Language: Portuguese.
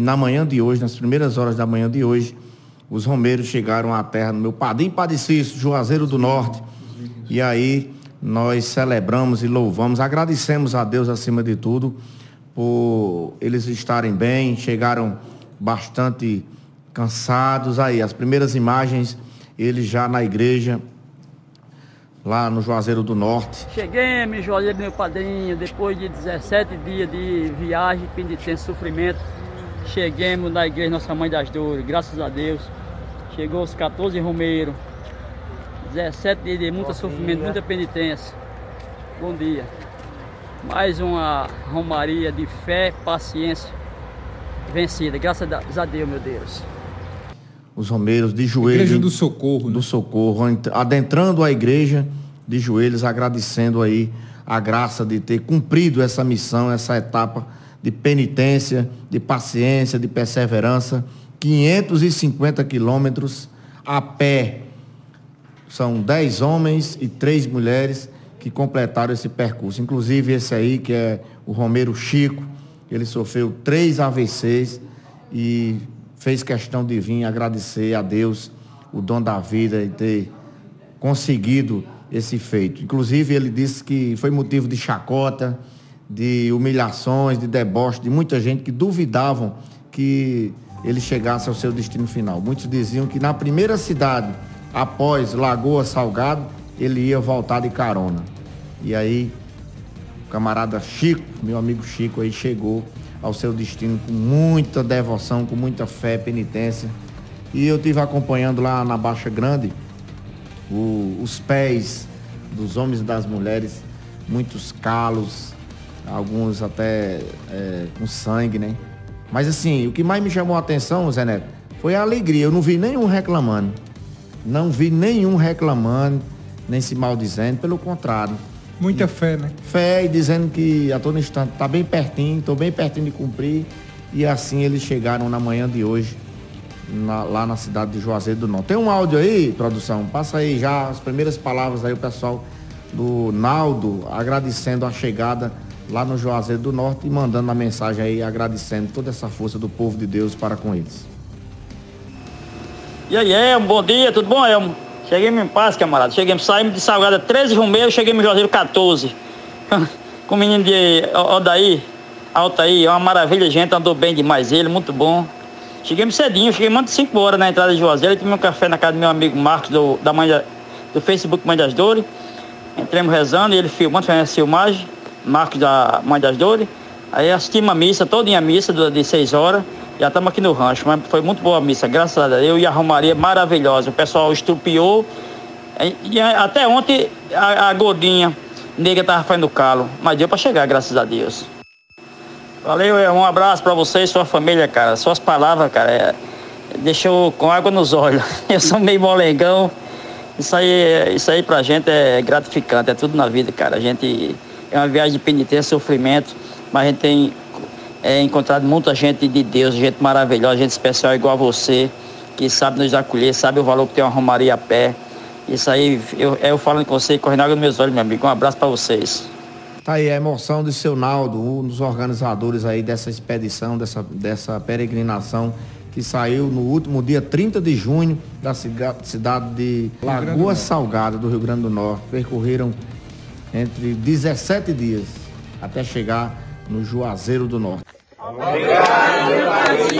Na manhã de hoje, nas primeiras horas da manhã de hoje, os romeiros chegaram à terra no meu Padim Padecício, Juazeiro do Norte. E aí nós celebramos e louvamos, agradecemos a Deus acima de tudo por eles estarem bem, chegaram bastante cansados aí. As primeiras imagens, eles já na igreja, lá no Juazeiro do Norte. Cheguei em Juazeiro meu padrinho, depois de 17 dias de viagem, penitência, sofrimento. Chegamos na igreja Nossa Mãe das Dores, graças a Deus. Chegou os 14 romeiros. 17 dias de muito sofrimento, muita penitência. Bom dia. Mais uma romaria de fé, paciência vencida. Graças a Deus, meu Deus. Os romeiros de joelhos. Igreja do Socorro. Do né? Socorro, adentrando a igreja de joelhos, agradecendo aí a graça de ter cumprido essa missão, essa etapa de penitência, de paciência, de perseverança 550 quilômetros a pé. São 10 homens e 3 mulheres que completaram esse percurso. Inclusive esse aí, que é o Romero Chico, ele sofreu três AVCs e fez questão de vir agradecer a Deus o dom da vida e ter conseguido esse feito. Inclusive ele disse que foi motivo de chacota, de humilhações, de deboche, de muita gente que duvidavam que ele chegasse ao seu destino final. Muitos diziam que na primeira cidade, após Lagoa Salgado, ele ia voltar de carona. E aí, o camarada Chico, meu amigo Chico, aí chegou ao seu destino com muita devoção, com muita fé, penitência. E eu tive acompanhando lá na Baixa Grande o, os pés dos homens e das mulheres, muitos calos, alguns até é, com sangue, né? Mas assim, o que mais me chamou a atenção, Zé Neto, foi a alegria. Eu não vi nenhum reclamando. Não vi nenhum reclamando, nem se maldizendo, pelo contrário. Muita e, fé, né? Fé e dizendo que a todo instante está bem pertinho, estou bem pertinho de cumprir. E assim eles chegaram na manhã de hoje, na, lá na cidade de Juazeiro do Norte. Tem um áudio aí, produção? Passa aí já as primeiras palavras aí, o pessoal do Naldo agradecendo a chegada lá no Juazeiro do Norte e mandando uma mensagem aí agradecendo toda essa força do povo de Deus para com eles. E aí, Elmo, bom dia, tudo bom, Elmo? Cheguei em paz, camarada. Cheguei, saímos de Salgada 13 Romeu, cheguei em Juazeiro 14. com o menino de Odaí, Altaí, é uma maravilha, gente, andou bem demais ele, muito bom. Cheguei cedinho, cheguei mais de 5 horas na entrada de Juazeiro, tomei um café na casa do meu amigo Marcos, do, da mãe da, do Facebook Mãe das Dores. Entremos rezando, ele filmando, fazendo a filmagem. Marcos da Mãe das Dores. Aí assistimos a missa, toda a missa de seis horas. Já estamos aqui no rancho, mas foi muito boa a missa, graças a Deus. E a Romaria maravilhosa. O pessoal estrupiou. E até ontem a, a gordinha negra estava fazendo calo. Mas deu para chegar, graças a Deus. Valeu, um abraço para você e sua família, cara. Suas palavras, cara, é, deixou com água nos olhos. Eu sou meio molengão. Isso aí, isso aí pra gente é gratificante, é tudo na vida, cara. A gente é uma viagem de penitência, sofrimento, mas a gente tem é, encontrado muita gente de Deus, gente maravilhosa, gente especial igual a você, que sabe nos acolher, sabe o valor que tem uma romaria a pé. Isso aí, eu, eu falando com você, correndo água nos meus olhos, meu amigo. Um abraço para vocês. Tá aí a emoção do seu Naldo, um dos organizadores aí dessa expedição, dessa, dessa peregrinação que saiu no último dia 30 de junho da cidade de Lagoa Salgada, do Rio Grande do Norte. Percorreram entre 17 dias até chegar no Juazeiro do Norte. Obrigado,